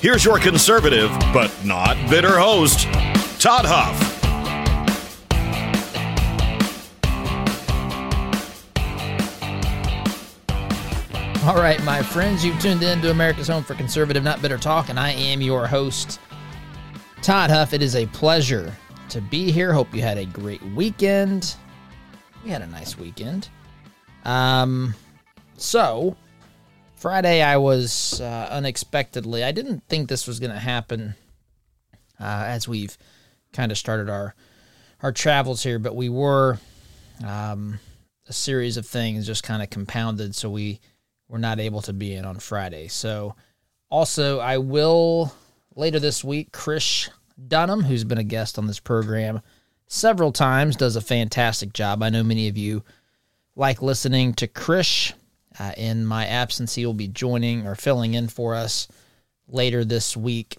Here's your conservative, but not bitter host, Todd Huff. All right, my friends, you've tuned in to America's Home for Conservative, Not Bitter Talk, and I am your host, Todd Huff. It is a pleasure to be here. Hope you had a great weekend. We had a nice weekend. Um, so Friday, I was uh, unexpectedly. I didn't think this was going to happen uh, as we've kind of started our our travels here, but we were um, a series of things just kind of compounded, so we were not able to be in on Friday. So, also, I will later this week. Chris Dunham, who's been a guest on this program several times, does a fantastic job. I know many of you like listening to Chris. Uh, in my absence, he will be joining or filling in for us later this week.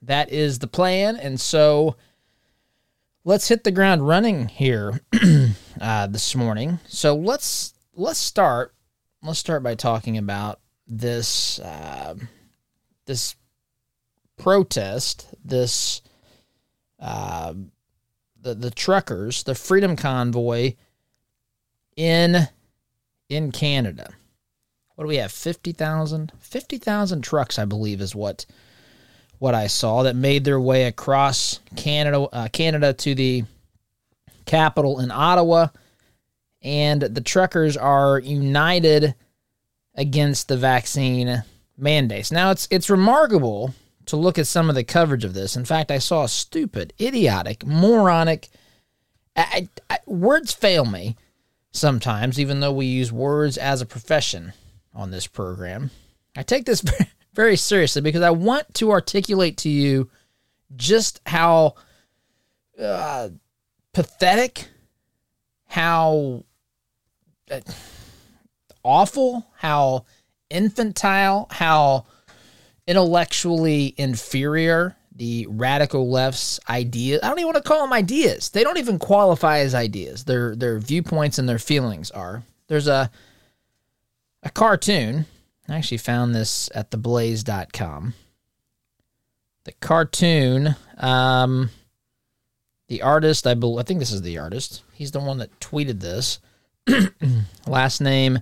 That is the plan. And so let's hit the ground running here uh, this morning. So let's let's start. Let's start by talking about this uh, this protest. This uh, the the truckers, the Freedom Convoy in in Canada what do we have 50,000 50,000 trucks I believe is what what I saw that made their way across Canada uh, Canada to the capital in Ottawa and the truckers are united against the vaccine mandates. Now it's it's remarkable to look at some of the coverage of this. In fact, I saw a stupid, idiotic, moronic I, I, words fail me sometimes even though we use words as a profession on this program. I take this very seriously because I want to articulate to you just how uh, pathetic, how uh, awful, how infantile, how intellectually inferior the radical left's ideas. I don't even want to call them ideas. They don't even qualify as ideas. Their their viewpoints and their feelings are. There's a a cartoon. I actually found this at theblaze.com. The cartoon, um, the artist, I, believe, I think this is the artist. He's the one that tweeted this. Last name,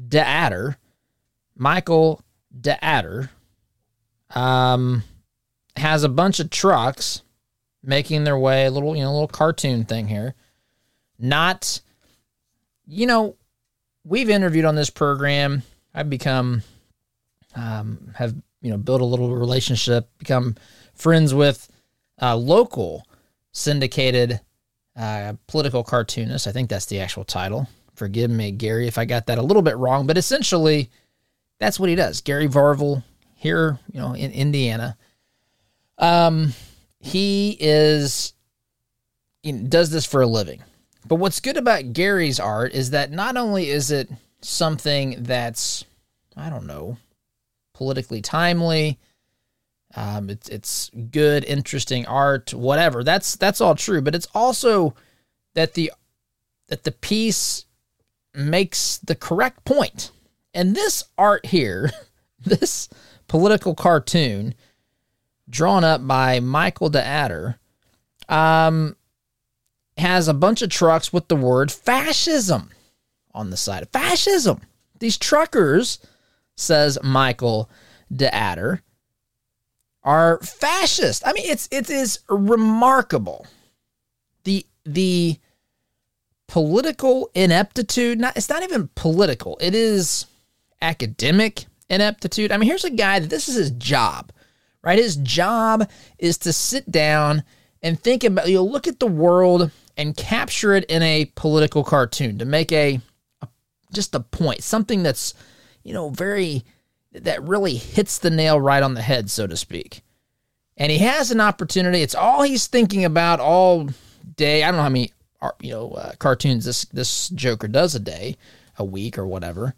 DeAdder. Michael DeAdder. Um, has a bunch of trucks making their way, a little, you know, a little cartoon thing here. Not, you know, we've interviewed on this program. I've become, um, have you know, built a little relationship, become friends with uh, local syndicated uh, political cartoonists. I think that's the actual title. Forgive me, Gary, if I got that a little bit wrong, but essentially, that's what he does. Gary Varvel here, you know, in Indiana. Um, he is know, does this for a living. But what's good about Gary's art is that not only is it something that's, I don't know, politically timely, um, it's it's good, interesting art, whatever. That's that's all true. But it's also that the that the piece makes the correct point. And this art here, this political cartoon drawn up by Michael DeAdder, um, has a bunch of trucks with the word fascism on the side. Fascism. These truckers, says Michael DeAdder, are fascist. I mean, it's it is remarkable. The the political ineptitude, not it's not even political. It is academic ineptitude. I mean, here's a guy that this is his job, right? His job is to sit down and think about you know, look at the world and capture it in a political cartoon to make a, a just a point, something that's you know very that really hits the nail right on the head, so to speak. and he has an opportunity. It's all he's thinking about all day. I don't know how many you know uh, cartoons this this Joker does a day, a week, or whatever.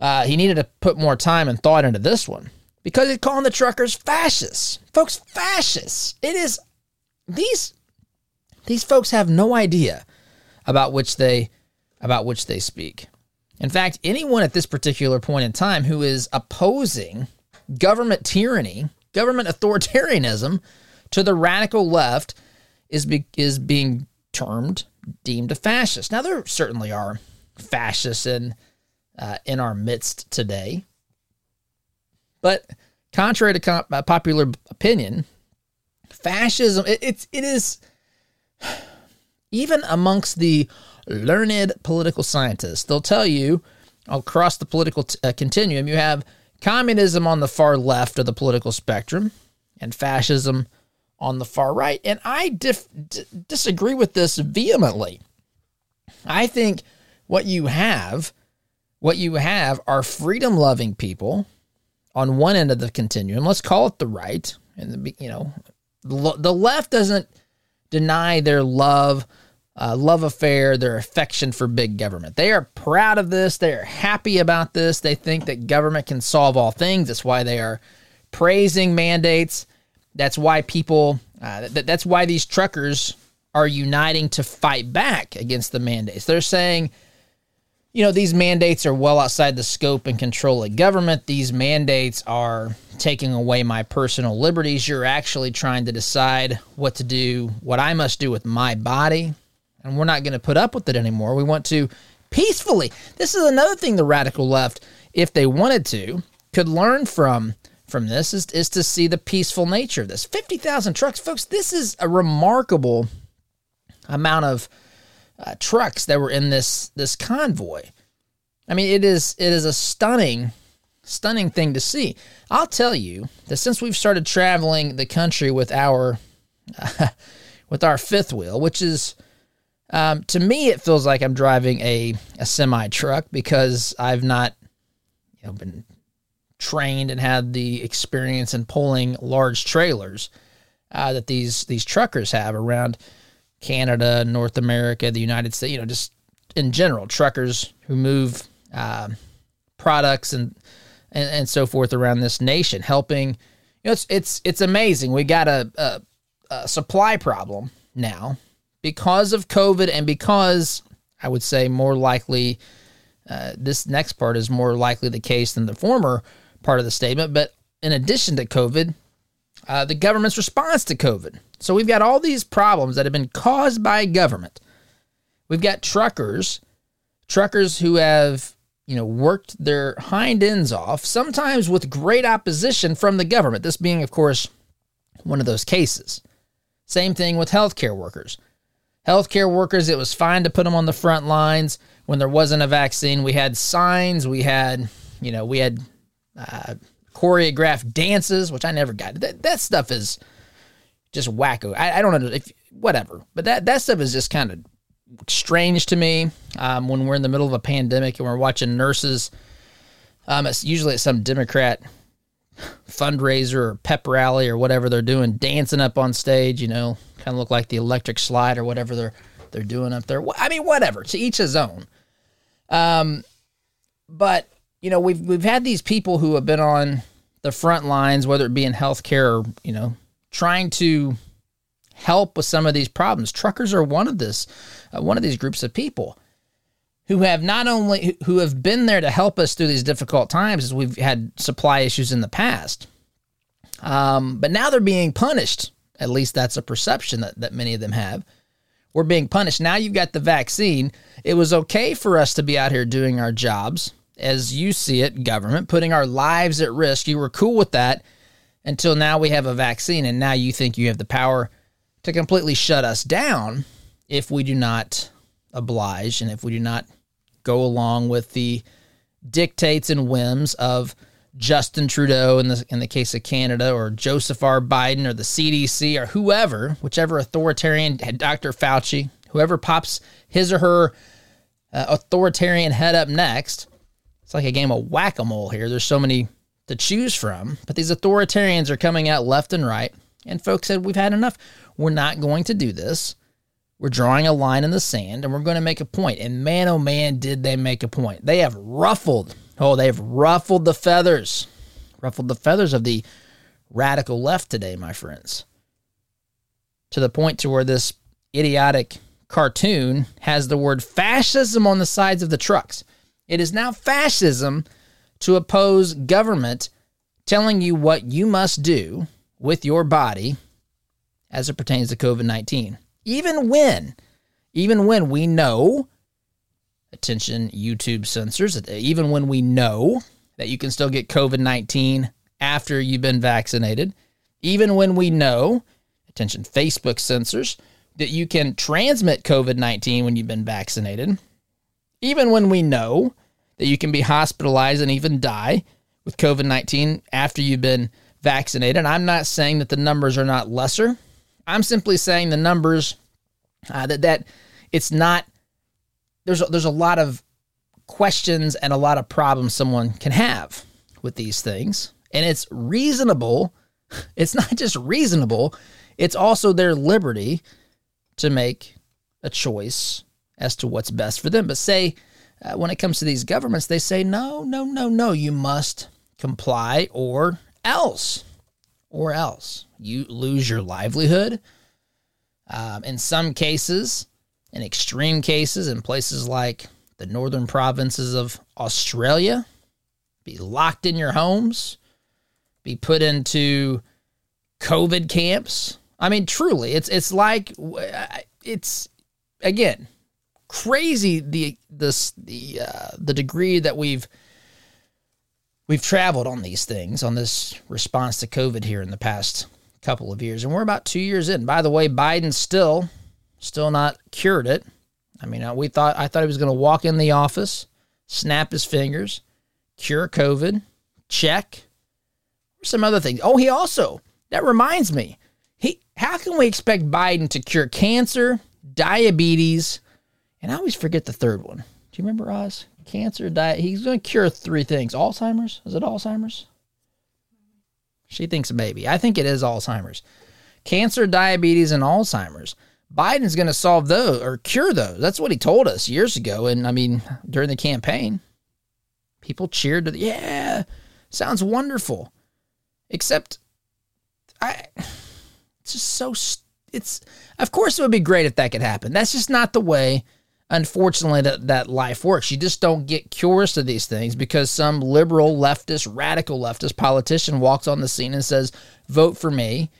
Uh, he needed to put more time and thought into this one because he's calling the truckers fascists, folks. Fascists. It is these these folks have no idea about which they about which they speak. In fact, anyone at this particular point in time who is opposing government tyranny, government authoritarianism to the radical left is be, is being termed deemed a fascist. Now there certainly are fascists in uh, in our midst today, but contrary to uh, popular opinion, fascism it, it's it is even amongst the learned political scientists. They'll tell you across the political t- uh, continuum, you have communism on the far left of the political spectrum and fascism on the far right. And I dif- d- disagree with this vehemently. I think what you have, what you have are freedom loving people on one end of the continuum. Let's call it the right. And, the, you know, the left doesn't deny their love uh, love affair, their affection for big government. They are proud of this. They are happy about this. They think that government can solve all things. That's why they are praising mandates. That's why people, uh, th- that's why these truckers are uniting to fight back against the mandates. They're saying, you know, these mandates are well outside the scope and control of government. These mandates are taking away my personal liberties. You're actually trying to decide what to do, what I must do with my body and we're not going to put up with it anymore. We want to peacefully. This is another thing the radical left, if they wanted to, could learn from from this is, is to see the peaceful nature of this. 50,000 trucks, folks, this is a remarkable amount of uh, trucks that were in this this convoy. I mean, it is it is a stunning stunning thing to see. I'll tell you that since we've started traveling the country with our uh, with our fifth wheel, which is um, to me, it feels like I'm driving a, a semi truck because I've not, you know, been trained and had the experience in pulling large trailers uh, that these these truckers have around Canada, North America, the United States. You know, just in general, truckers who move uh, products and, and and so forth around this nation, helping. You know, it's it's it's amazing. We got a, a, a supply problem now because of COVID and because I would say more likely uh, this next part is more likely the case than the former part of the statement. But in addition to COVID, uh, the government's response to COVID. So we've got all these problems that have been caused by government. We've got truckers, truckers who have you know worked their hind ends off, sometimes with great opposition from the government. This being, of course, one of those cases. Same thing with healthcare workers healthcare workers, it was fine to put them on the front lines when there wasn't a vaccine. We had signs, we had, you know, we had uh, choreographed dances, which I never got. That, that stuff is just wacko. I, I don't know if whatever, but that that stuff is just kind of strange to me. Um, when we're in the middle of a pandemic and we're watching nurses, um, it's usually at some Democrat fundraiser or pep rally or whatever they're doing, dancing up on stage, you know, kind of look like the electric slide or whatever they're they're doing up there. I mean, whatever. To each his own. Um, but you know, we've we've had these people who have been on the front lines, whether it be in healthcare or you know, trying to help with some of these problems. Truckers are one of this, uh, one of these groups of people who have not only who have been there to help us through these difficult times as we've had supply issues in the past. Um, but now they're being punished. At least that's a perception that, that many of them have. We're being punished. Now you've got the vaccine. It was okay for us to be out here doing our jobs, as you see it, government, putting our lives at risk. You were cool with that until now we have a vaccine, and now you think you have the power to completely shut us down if we do not oblige and if we do not go along with the dictates and whims of Justin Trudeau in the in the case of Canada or Joseph R. Biden or the CDC or whoever, whichever authoritarian Dr. Fauci, whoever pops his or her uh, authoritarian head up next. It's like a game of whack-a-mole here. There's so many to choose from, but these authoritarians are coming out left and right. And folks said, We've had enough. We're not going to do this. We're drawing a line in the sand and we're going to make a point. And man, oh man, did they make a point. They have ruffled, oh, they have ruffled the feathers, ruffled the feathers of the radical left today, my friends. To the point to where this idiotic cartoon has the word fascism on the sides of the trucks. It is now fascism to oppose government telling you what you must do with your body as it pertains to COVID 19. Even when, even when we know, attention, YouTube censors, even when we know that you can still get COVID 19 after you've been vaccinated, even when we know, attention, Facebook censors, that you can transmit COVID 19 when you've been vaccinated, even when we know that you can be hospitalized and even die with COVID 19 after you've been vaccinated. I'm not saying that the numbers are not lesser. I'm simply saying the numbers uh, that that it's not there's a, there's a lot of questions and a lot of problems someone can have with these things and it's reasonable it's not just reasonable it's also their liberty to make a choice as to what's best for them but say uh, when it comes to these governments they say no no no no you must comply or else or else you lose your livelihood um, in some cases, in extreme cases, in places like the northern provinces of Australia, be locked in your homes, be put into COVID camps. I mean, truly, it's it's like it's again crazy the this the uh, the degree that we've we've traveled on these things on this response to COVID here in the past couple of years, and we're about two years in. By the way, Biden still, still not cured it. I mean, uh, we thought I thought he was going to walk in the office, snap his fingers, cure COVID, check. Some other things. Oh, he also that reminds me. He how can we expect Biden to cure cancer, diabetes, and I always forget the third one. Do you remember Oz? Cancer, diet. He's going to cure three things. Alzheimer's? Is it Alzheimer's? She thinks maybe. I think it is Alzheimer's. Cancer, diabetes, and Alzheimer's. Biden's going to solve those or cure those. That's what he told us years ago. And I mean, during the campaign, people cheered yeah, sounds wonderful. Except, I, it's just so, it's, of course, it would be great if that could happen. That's just not the way unfortunately that, that life works. You just don't get curious to these things because some liberal leftist, radical leftist politician walks on the scene and says, vote for me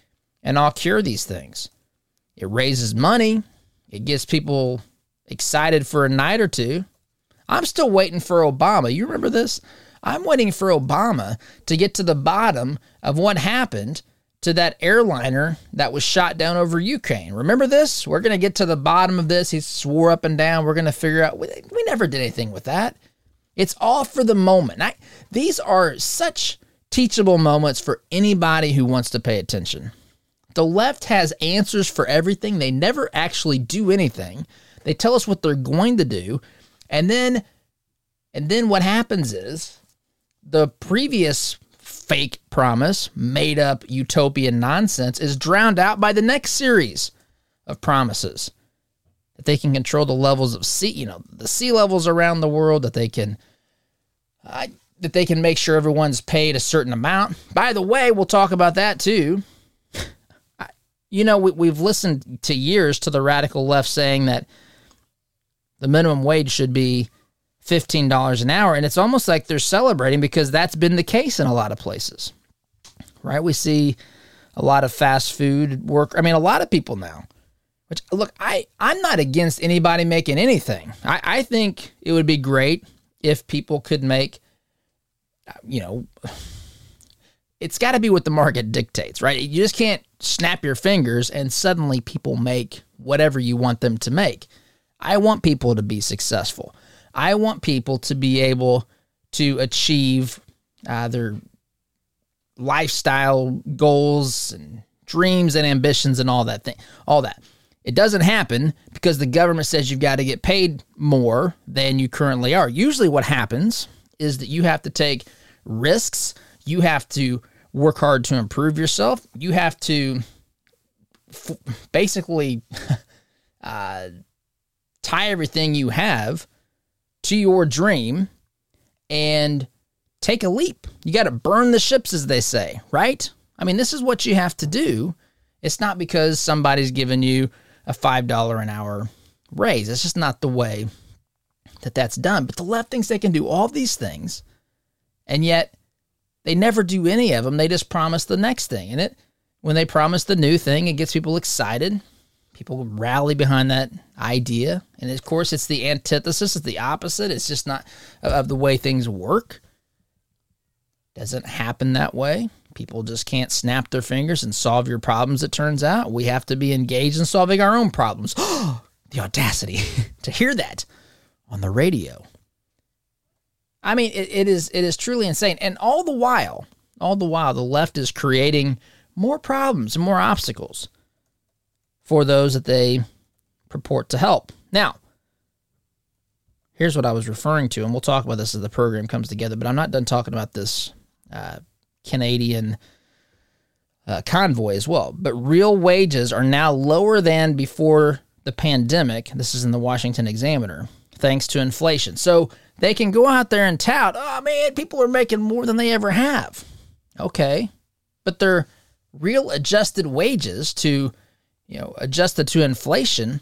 and I'll cure these things. It raises money. It gets people excited for a night or two. I'm still waiting for Obama. You remember this? I'm waiting for Obama to get to the bottom of what happened to that airliner that was shot down over Ukraine. Remember this? We're going to get to the bottom of this. He swore up and down. We're going to figure out. We, we never did anything with that. It's all for the moment. I, these are such teachable moments for anybody who wants to pay attention. The left has answers for everything. They never actually do anything. They tell us what they're going to do. And then and then what happens is the previous fake promise, made up utopian nonsense, is drowned out by the next series of promises that they can control the levels of sea, you know, the sea levels around the world, that they can. Uh, that they can make sure everyone's paid a certain amount. By the way, we'll talk about that too. you know, we, we've listened to years to the radical left saying that the minimum wage should be $15 an hour. And it's almost like they're celebrating because that's been the case in a lot of places, right? We see a lot of fast food work. I mean, a lot of people now. Which look, I I'm not against anybody making anything. I I think it would be great if people could make, you know, it's got to be what the market dictates, right? You just can't snap your fingers and suddenly people make whatever you want them to make. I want people to be successful. I want people to be able to achieve uh, their lifestyle goals and dreams and ambitions and all that thing, all that. It doesn't happen because the government says you've got to get paid more than you currently are. Usually, what happens is that you have to take risks, you have to work hard to improve yourself, you have to f- basically uh, tie everything you have to your dream and take a leap. You got to burn the ships, as they say, right? I mean, this is what you have to do. It's not because somebody's giving you a $5 an hour raise. It's just not the way that that's done. But the left thinks they can do all these things, and yet they never do any of them. They just promise the next thing. And it, when they promise the new thing, it gets people excited. People rally behind that idea. And of course, it's the antithesis, it's the opposite. It's just not of the way things work. Doesn't happen that way. People just can't snap their fingers and solve your problems, it turns out. We have to be engaged in solving our own problems. the audacity to hear that on the radio. I mean, it, it is it is truly insane. And all the while, all the while, the left is creating more problems and more obstacles for those that they purport to help. Now, here's what I was referring to, and we'll talk about this as the program comes together. But I'm not done talking about this uh, Canadian uh, convoy as well. But real wages are now lower than before the pandemic. This is in the Washington Examiner, thanks to inflation. So they can go out there and tout, oh man, people are making more than they ever have. Okay. But their real adjusted wages to, you know, adjusted to inflation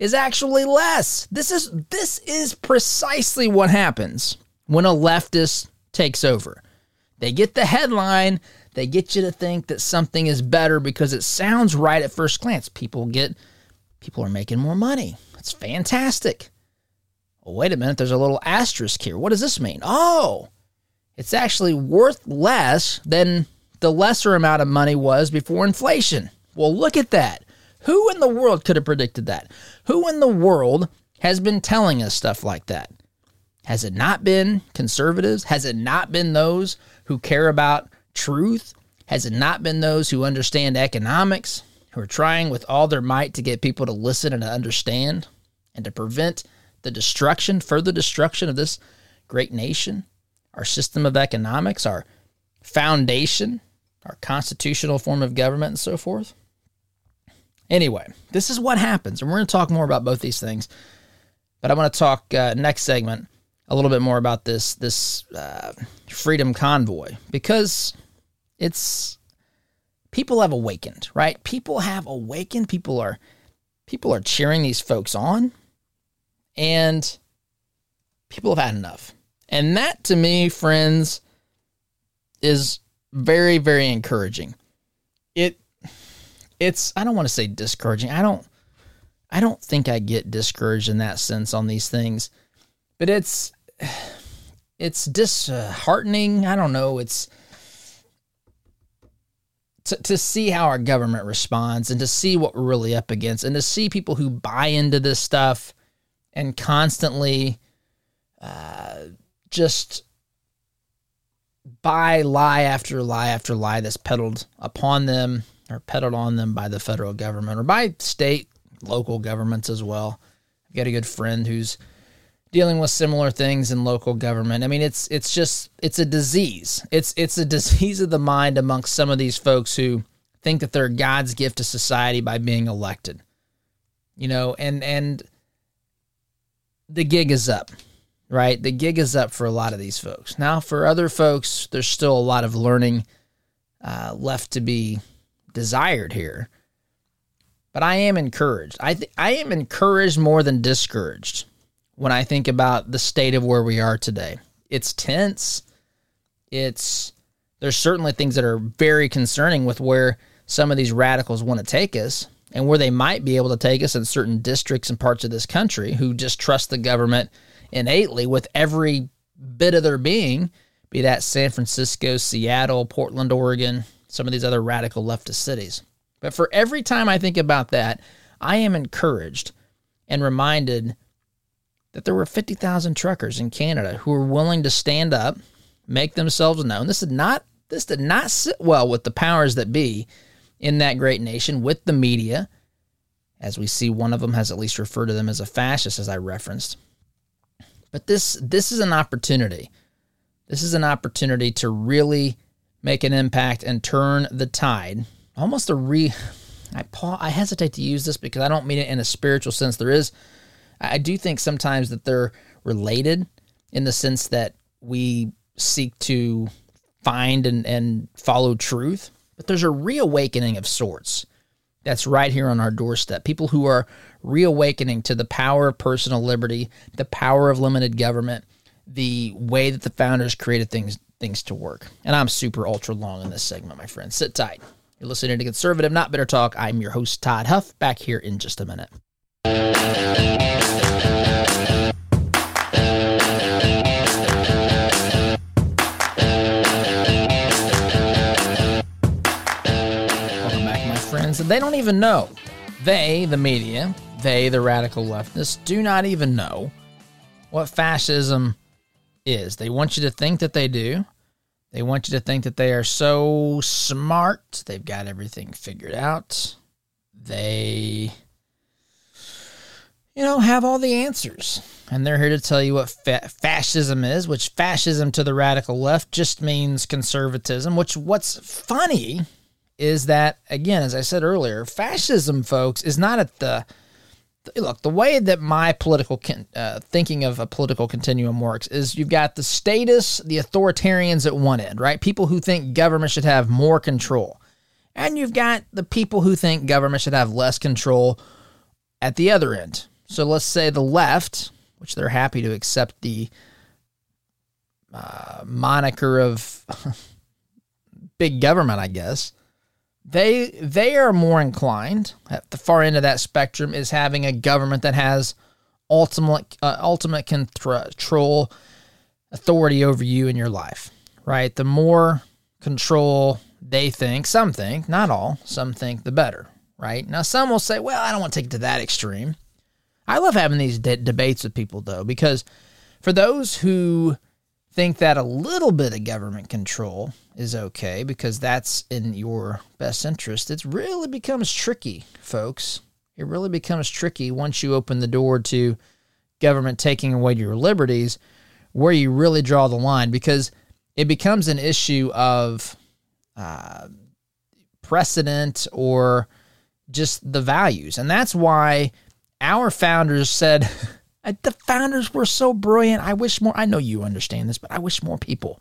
is actually less. This is this is precisely what happens when a leftist takes over. They get the headline, they get you to think that something is better because it sounds right at first glance. People get people are making more money. It's fantastic. Well, wait a minute, there's a little asterisk here. What does this mean? Oh, it's actually worth less than the lesser amount of money was before inflation. Well, look at that. Who in the world could have predicted that? Who in the world has been telling us stuff like that? Has it not been conservatives? Has it not been those who care about truth? Has it not been those who understand economics? who are trying with all their might to get people to listen and to understand and to prevent the destruction, further destruction of this great nation, our system of economics, our foundation, our constitutional form of government, and so forth. Anyway, this is what happens, and we're going to talk more about both these things. But I want to talk uh, next segment a little bit more about this this uh, freedom convoy because it's people have awakened, right? People have awakened. People are people are cheering these folks on and people have had enough. And that to me, friends, is very very encouraging. It it's I don't want to say discouraging. I don't I don't think I get discouraged in that sense on these things. But it's it's disheartening. I don't know. It's to, to see how our government responds and to see what we're really up against and to see people who buy into this stuff and constantly uh, just buy lie after lie after lie that's peddled upon them or peddled on them by the federal government or by state, local governments as well. I've got a good friend who's dealing with similar things in local government. I mean, it's it's just it's a disease. It's it's a disease of the mind amongst some of these folks who think that they're God's gift to society by being elected. You know, and and the gig is up, right? The gig is up for a lot of these folks. Now, for other folks, there's still a lot of learning uh, left to be desired here. But I am encouraged. I th- I am encouraged more than discouraged when I think about the state of where we are today. It's tense. It's there's certainly things that are very concerning with where some of these radicals want to take us and where they might be able to take us in certain districts and parts of this country who just trust the government innately with every bit of their being, be that San Francisco, Seattle, Portland, Oregon, some of these other radical leftist cities. But for every time I think about that, I am encouraged and reminded that there were 50,000 truckers in Canada who were willing to stand up, make themselves known. This did not this did not sit well with the powers that be in that great nation, with the media, as we see one of them has at least referred to them as a fascist, as I referenced. But this this is an opportunity. This is an opportunity to really make an impact and turn the tide. Almost a re I pause. I hesitate to use this because I don't mean it in a spiritual sense. There is, I do think sometimes that they're related in the sense that we seek to find and, and follow truth, but there's a reawakening of sorts that's right here on our doorstep. People who are reawakening to the power of personal liberty, the power of limited government, the way that the founders created things things to work. And I'm super ultra long in this segment, my friends. Sit tight. You're listening to Conservative Not Bitter Talk. I'm your host, Todd Huff, back here in just a minute. Welcome back, my friends. They don't even know. They, the media, they, the radical leftists, do not even know what fascism is. They want you to think that they do. They want you to think that they are so smart. They've got everything figured out. They, you know, have all the answers. And they're here to tell you what fa- fascism is, which fascism to the radical left just means conservatism, which what's funny is that, again, as I said earlier, fascism, folks, is not at the look, the way that my political con- uh, thinking of a political continuum works is you've got the status, the authoritarians at one end, right? People who think government should have more control. And you've got the people who think government should have less control at the other end. So let's say the left, which they're happy to accept the uh, moniker of big government, I guess they they are more inclined at the far end of that spectrum is having a government that has ultimate uh, ultimate control authority over you in your life right? The more control they think some think not all some think the better right? Now some will say well i don't want to take it to that extreme. I love having these de- debates with people though because for those who think that a little bit of government control is okay because that's in your best interest, it really becomes tricky, folks. It really becomes tricky once you open the door to government taking away your liberties, where you really draw the line because it becomes an issue of uh, precedent or just the values. And that's why our founders said, Uh, the founders were so brilliant. I wish more, I know you understand this, but I wish more people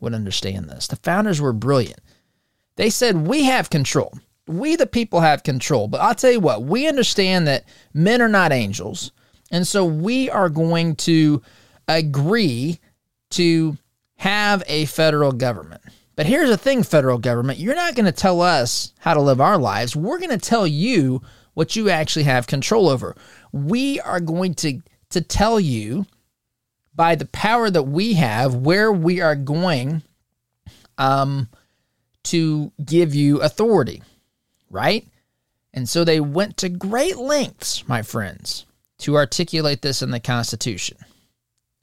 would understand this. The founders were brilliant. They said, We have control. We, the people, have control. But I'll tell you what, we understand that men are not angels. And so we are going to agree to have a federal government. But here's the thing, federal government, you're not going to tell us how to live our lives. We're going to tell you what you actually have control over. We are going to to tell you by the power that we have where we are going um, to give you authority, right? And so they went to great lengths, my friends, to articulate this in the Constitution.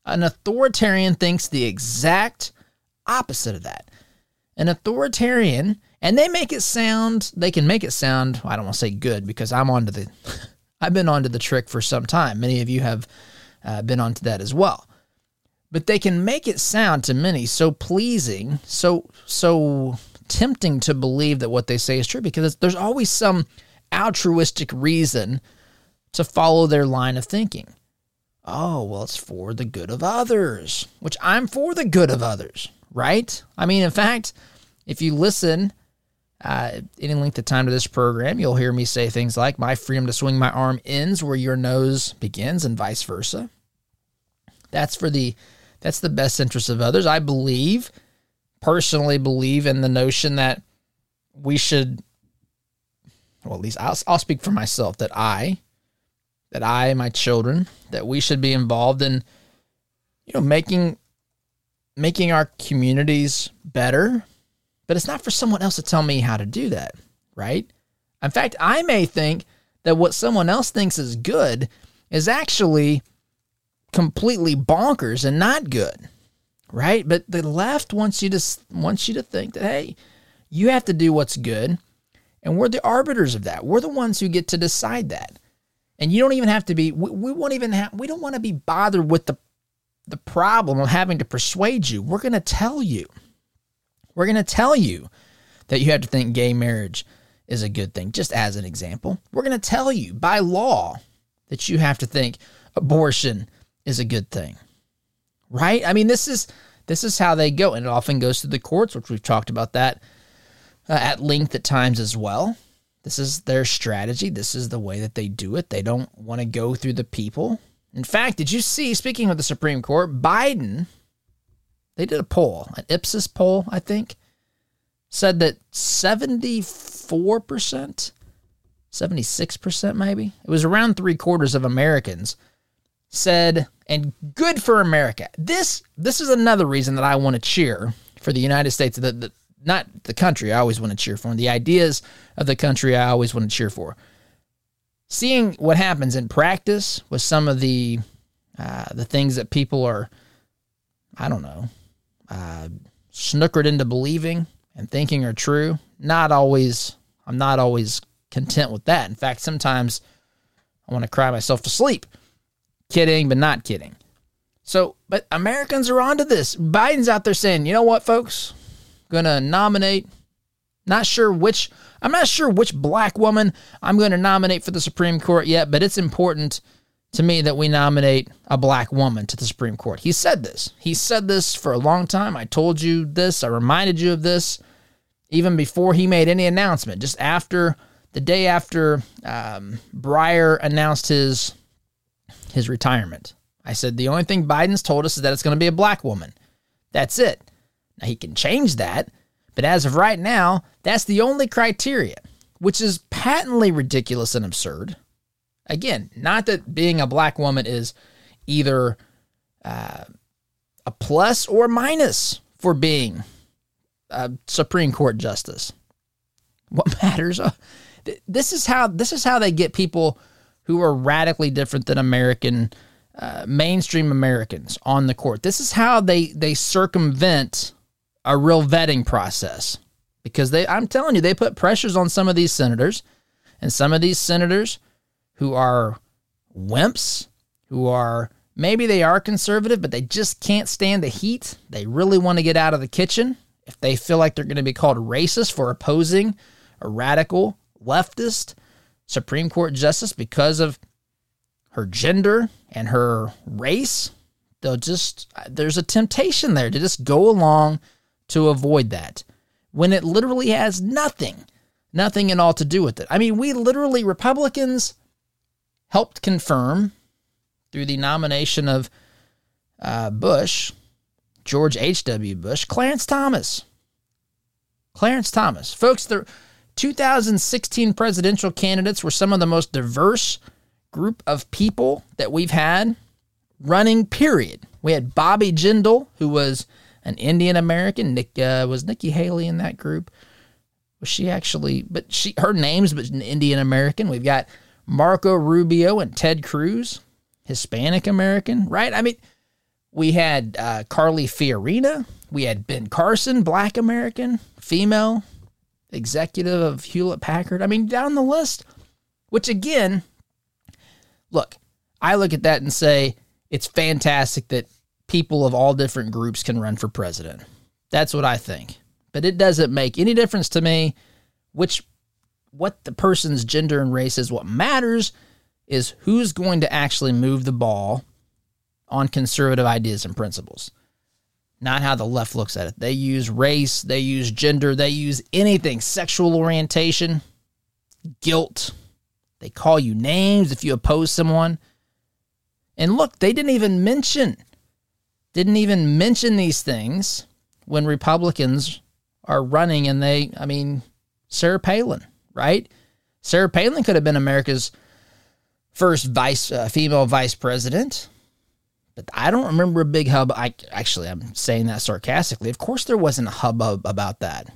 An authoritarian thinks the exact opposite of that. An authoritarian, and they make it sound, they can make it sound, I don't want to say good because I'm onto the I've been onto the trick for some time. Many of you have uh, been onto that as well. But they can make it sound to many so pleasing, so so tempting to believe that what they say is true because there's always some altruistic reason to follow their line of thinking. Oh, well, it's for the good of others, which I'm for the good of others, right? I mean, in fact, if you listen uh, any length of time to this program, you'll hear me say things like, My freedom to swing my arm ends where your nose begins, and vice versa. That's for the that's the best interest of others. I believe, personally believe in the notion that we should well at least I'll, I'll speak for myself that I that I my children that we should be involved in you know making making our communities better but it's not for someone else to tell me how to do that, right? In fact, I may think that what someone else thinks is good is actually completely bonkers and not good, right? But the left wants you to wants you to think that hey, you have to do what's good, and we're the arbiters of that. We're the ones who get to decide that, and you don't even have to be. We, we won't even have. We don't want to be bothered with the the problem of having to persuade you. We're going to tell you. We're going to tell you that you have to think gay marriage is a good thing. Just as an example, we're going to tell you by law that you have to think abortion is a good thing. Right? I mean, this is this is how they go and it often goes to the courts, which we've talked about that uh, at length at times as well. This is their strategy. This is the way that they do it. They don't want to go through the people. In fact, did you see, speaking of the Supreme Court, Biden, they did a poll, an Ipsos poll, I think, said that 74%, 76% maybe, it was around three quarters of Americans said, and good for America. This this is another reason that I want to cheer for the United States. The, the, not the country I always want to cheer for, the ideas of the country I always want to cheer for. Seeing what happens in practice with some of the uh, the things that people are, I don't know, uh, snookered into believing and thinking are true. Not always. I'm not always content with that. In fact, sometimes I want to cry myself to sleep. Kidding, but not kidding. So, but Americans are onto this. Biden's out there saying, you know what, folks? gonna nominate. Not sure which. I'm not sure which black woman I'm going to nominate for the Supreme Court yet, but it's important to me that we nominate a black woman to the Supreme Court. He said this. He said this for a long time. I told you this. I reminded you of this even before he made any announcement. Just after the day after um, Breyer announced his his retirement, I said the only thing Biden's told us is that it's going to be a black woman. That's it. Now, he can change that, but as of right now, that's the only criteria, which is patently ridiculous and absurd. Again, not that being a black woman is either uh, a plus or minus for being a Supreme Court justice. What matters? Uh, this is how this is how they get people who are radically different than American uh, mainstream Americans on the court. This is how they they circumvent a real vetting process because they I'm telling you they put pressures on some of these senators and some of these senators who are wimps who are maybe they are conservative but they just can't stand the heat they really want to get out of the kitchen if they feel like they're going to be called racist for opposing a radical leftist supreme court justice because of her gender and her race they'll just there's a temptation there to just go along to avoid that when it literally has nothing, nothing at all to do with it. I mean, we literally, Republicans helped confirm through the nomination of uh, Bush, George H.W. Bush, Clarence Thomas. Clarence Thomas. Folks, the 2016 presidential candidates were some of the most diverse group of people that we've had running, period. We had Bobby Jindal, who was an Indian American. Nick uh, was Nikki Haley in that group. Was she actually? But she her name's but an Indian American. We've got Marco Rubio and Ted Cruz, Hispanic American, right? I mean, we had uh, Carly Fiorina. We had Ben Carson, Black American, female executive of Hewlett Packard. I mean, down the list. Which again, look, I look at that and say it's fantastic that people of all different groups can run for president. That's what I think. But it doesn't make any difference to me which what the person's gender and race is. What matters is who's going to actually move the ball on conservative ideas and principles. Not how the left looks at it. They use race, they use gender, they use anything, sexual orientation, guilt. They call you names if you oppose someone. And look, they didn't even mention didn't even mention these things when Republicans are running and they, I mean, Sarah Palin, right? Sarah Palin could have been America's first vice uh, female vice president. But I don't remember a big hub. I actually I'm saying that sarcastically. Of course there wasn't a hubbub about that.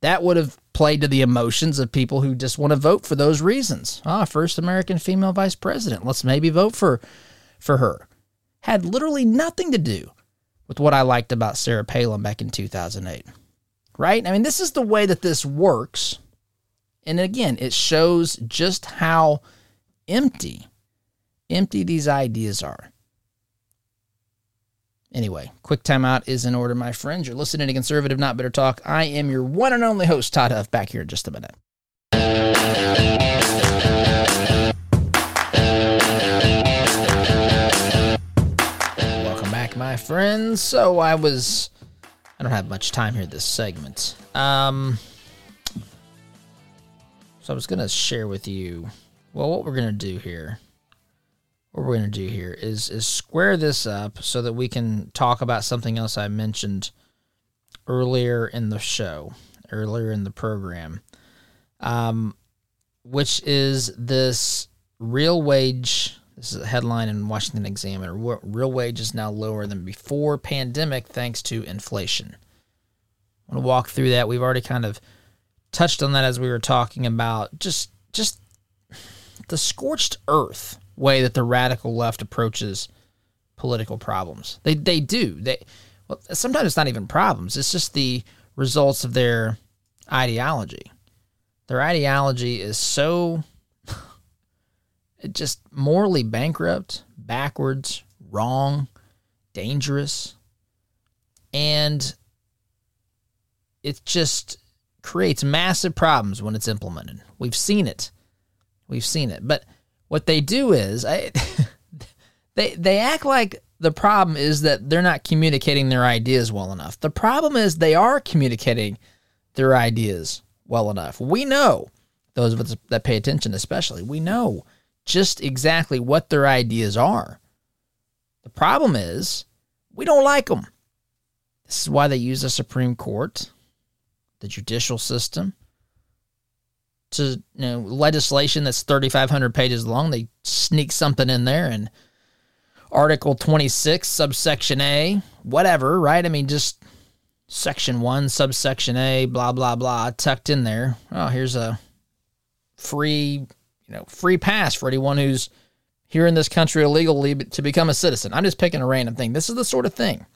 That would have played to the emotions of people who just want to vote for those reasons. Ah, first American female vice president. Let's maybe vote for for her. Had literally nothing to do with what I liked about Sarah Palin back in 2008. Right? I mean, this is the way that this works. And again, it shows just how empty, empty these ideas are. Anyway, quick timeout is in order, my friends. You're listening to Conservative Not Better Talk. I am your one and only host, Todd Huff, back here in just a minute. Welcome back, my friends. So I was. I don't have much time here this segment. Um. So I was gonna share with you. Well, what we're gonna do here. What we're gonna do here is is square this up so that we can talk about something else I mentioned earlier in the show, earlier in the program, um, which is this real wage this is a headline in Washington Examiner. Real wage is now lower than before pandemic thanks to inflation. I want to walk through that. We've already kind of touched on that as we were talking about just just the scorched earth way that the radical left approaches political problems. They they do. They well sometimes it's not even problems. It's just the results of their ideology. Their ideology is so just morally bankrupt, backwards, wrong, dangerous. And it just creates massive problems when it's implemented. We've seen it. We've seen it. But what they do is I, they they act like the problem is that they're not communicating their ideas well enough. The problem is they are communicating their ideas well enough. We know those of us that pay attention especially. We know just exactly what their ideas are. The problem is we don't like them. This is why they use the Supreme Court, the judicial system, to you know legislation that's 3,500 pages long. They sneak something in there and Article 26, subsection A, whatever, right? I mean, just section one, subsection A, blah blah blah, tucked in there. Oh, here's a free you know, free pass for anyone who's here in this country illegally to become a citizen. I'm just picking a random thing. This is the sort of thing,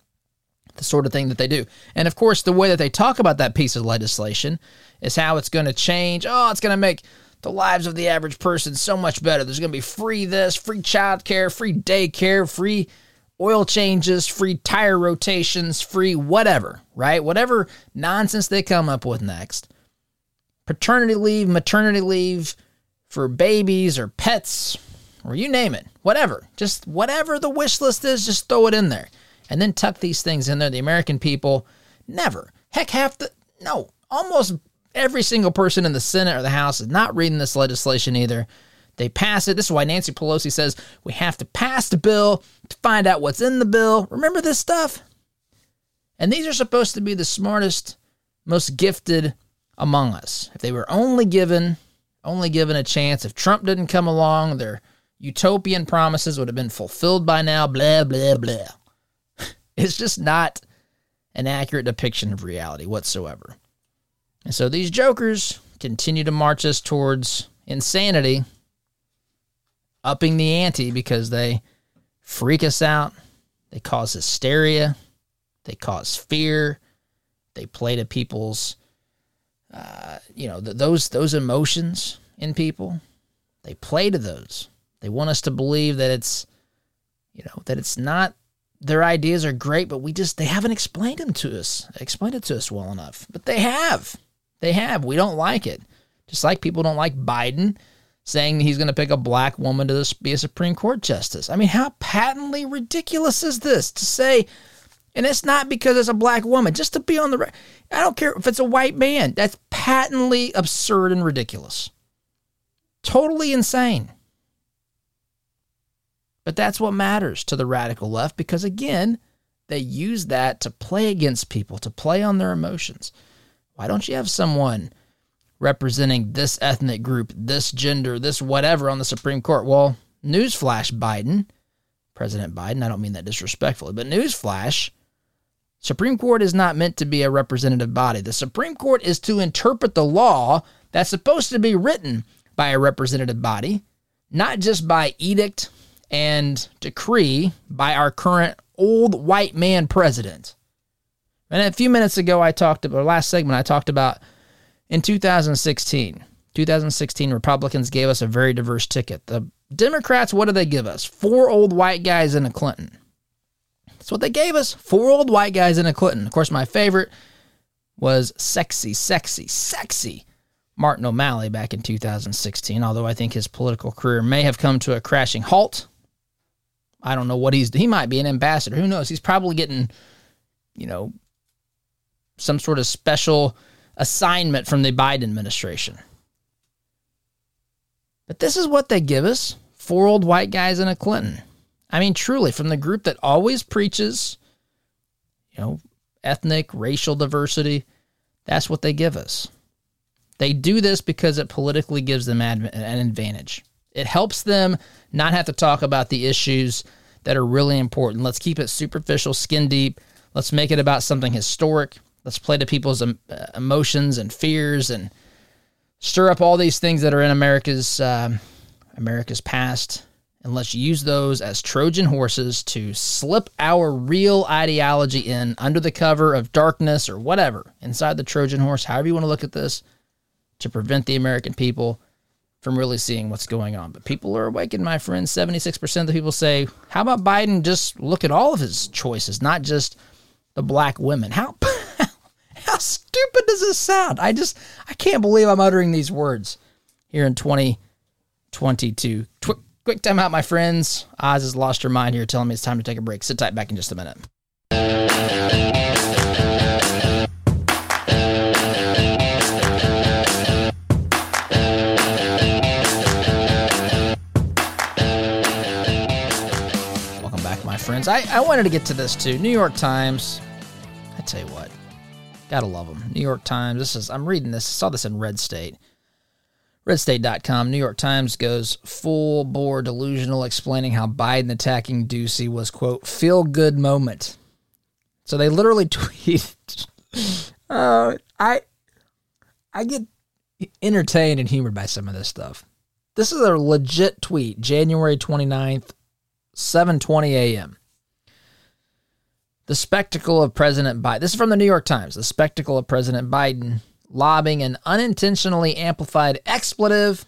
the sort of thing that they do. And of course, the way that they talk about that piece of legislation is how it's going to change. Oh, it's going to make the lives of the average person so much better. There's going to be free this, free childcare, free daycare, free oil changes, free tire rotations, free whatever, right? Whatever nonsense they come up with next. Paternity leave, maternity leave, for babies or pets or you name it, whatever. Just whatever the wish list is, just throw it in there. And then tuck these things in there. The American people never. Heck, half the, no, almost every single person in the Senate or the House is not reading this legislation either. They pass it. This is why Nancy Pelosi says we have to pass the bill to find out what's in the bill. Remember this stuff? And these are supposed to be the smartest, most gifted among us. If they were only given only given a chance. If Trump didn't come along, their utopian promises would have been fulfilled by now, blah, blah, blah. It's just not an accurate depiction of reality whatsoever. And so these jokers continue to march us towards insanity, upping the ante because they freak us out, they cause hysteria, they cause fear, they play to people's uh, you know, th- those those emotions in people, they play to those. They want us to believe that it's, you know, that it's not their ideas are great, but we just they haven't explained them to us, explained it to us well enough. But they have, they have. We don't like it. Just like people don't like Biden saying he's going to pick a black woman to be a Supreme Court justice. I mean, how patently ridiculous is this to say and it's not because it's a black woman, just to be on the I don't care if it's a white man. That's patently absurd and ridiculous. Totally insane. But that's what matters to the radical left because, again, they use that to play against people, to play on their emotions. Why don't you have someone representing this ethnic group, this gender, this whatever on the Supreme Court? Well, newsflash, Biden, President Biden, I don't mean that disrespectfully, but newsflash, Supreme Court is not meant to be a representative body. The Supreme Court is to interpret the law that's supposed to be written by a representative body, not just by edict and decree by our current old white man president. And a few minutes ago, I talked about, last segment, I talked about in 2016. 2016, Republicans gave us a very diverse ticket. The Democrats, what did they give us? Four old white guys and a Clinton. That's what they gave us. Four old white guys in a Clinton. Of course, my favorite was sexy, sexy, sexy Martin O'Malley back in 2016, although I think his political career may have come to a crashing halt I don't know what he's. He might be an ambassador. Who knows? He's probably getting, you know, some sort of special assignment from the Biden administration. But this is what they give us four old white guys and a Clinton. I mean, truly, from the group that always preaches, you know, ethnic, racial diversity, that's what they give us. They do this because it politically gives them an advantage. It helps them not have to talk about the issues that are really important. Let's keep it superficial, skin deep. Let's make it about something historic. Let's play to people's emotions and fears and stir up all these things that are in America's um, America's past, and let's use those as Trojan horses to slip our real ideology in under the cover of darkness or whatever inside the Trojan horse. However you want to look at this, to prevent the American people from really seeing what's going on. But people are awakened, my friends. 76% of the people say, how about Biden just look at all of his choices, not just the black women? How how stupid does this sound? I just I can't believe I'm uttering these words here in 2022. Tw- quick time out, my friends. Oz has lost her mind here, telling me it's time to take a break. Sit tight, back in just a minute. I, I wanted to get to this too. New York Times. I tell you what, Gotta love them. New York Times. This is I'm reading this. I saw this in Red State. RedState.com. New York Times goes full bore delusional, explaining how Biden attacking Doocy was quote feel good moment. So they literally tweet. uh, I I get entertained and humored by some of this stuff. This is a legit tweet, January 29th, 7:20 a.m. The spectacle of President Biden. This is from the New York Times. The spectacle of President Biden lobbing an unintentionally amplified expletive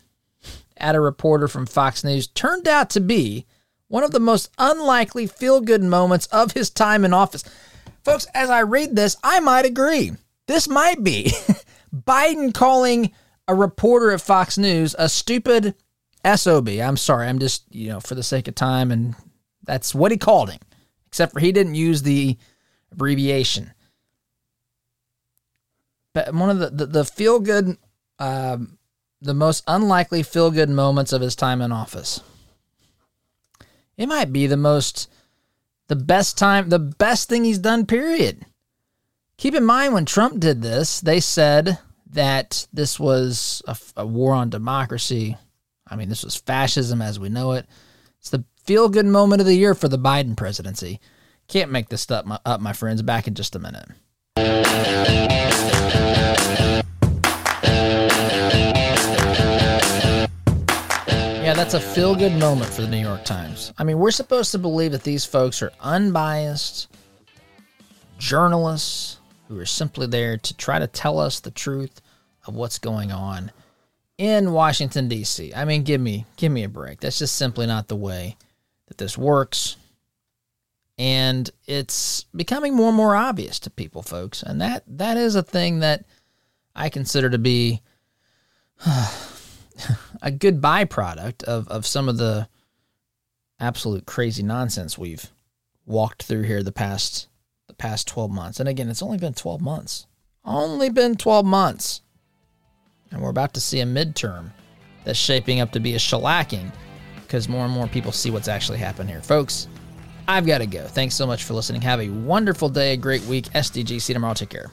at a reporter from Fox News turned out to be one of the most unlikely feel good moments of his time in office. Folks, as I read this, I might agree. This might be Biden calling a reporter at Fox News a stupid SOB. I'm sorry, I'm just, you know, for the sake of time, and that's what he called him except for he didn't use the abbreviation. But one of the, the, the feel good, um, the most unlikely feel good moments of his time in office. It might be the most, the best time, the best thing he's done, period. Keep in mind when Trump did this, they said that this was a, a war on democracy. I mean, this was fascism as we know it. It's the feel good moment of the year for the Biden presidency. Can't make this stuff up, my friends. Back in just a minute. Yeah, that's a feel good moment for the New York Times. I mean, we're supposed to believe that these folks are unbiased journalists who are simply there to try to tell us the truth of what's going on in Washington D.C. I mean, give me give me a break. That's just simply not the way that this works. And it's becoming more and more obvious to people, folks. And that that is a thing that I consider to be a good byproduct of, of some of the absolute crazy nonsense we've walked through here the past the past 12 months. And again, it's only been 12 months. Only been 12 months. And we're about to see a midterm that's shaping up to be a shellacking because more and more people see what's actually happened here. Folks, I've got to go. Thanks so much for listening. Have a wonderful day, a great week. SDGC tomorrow. Take care.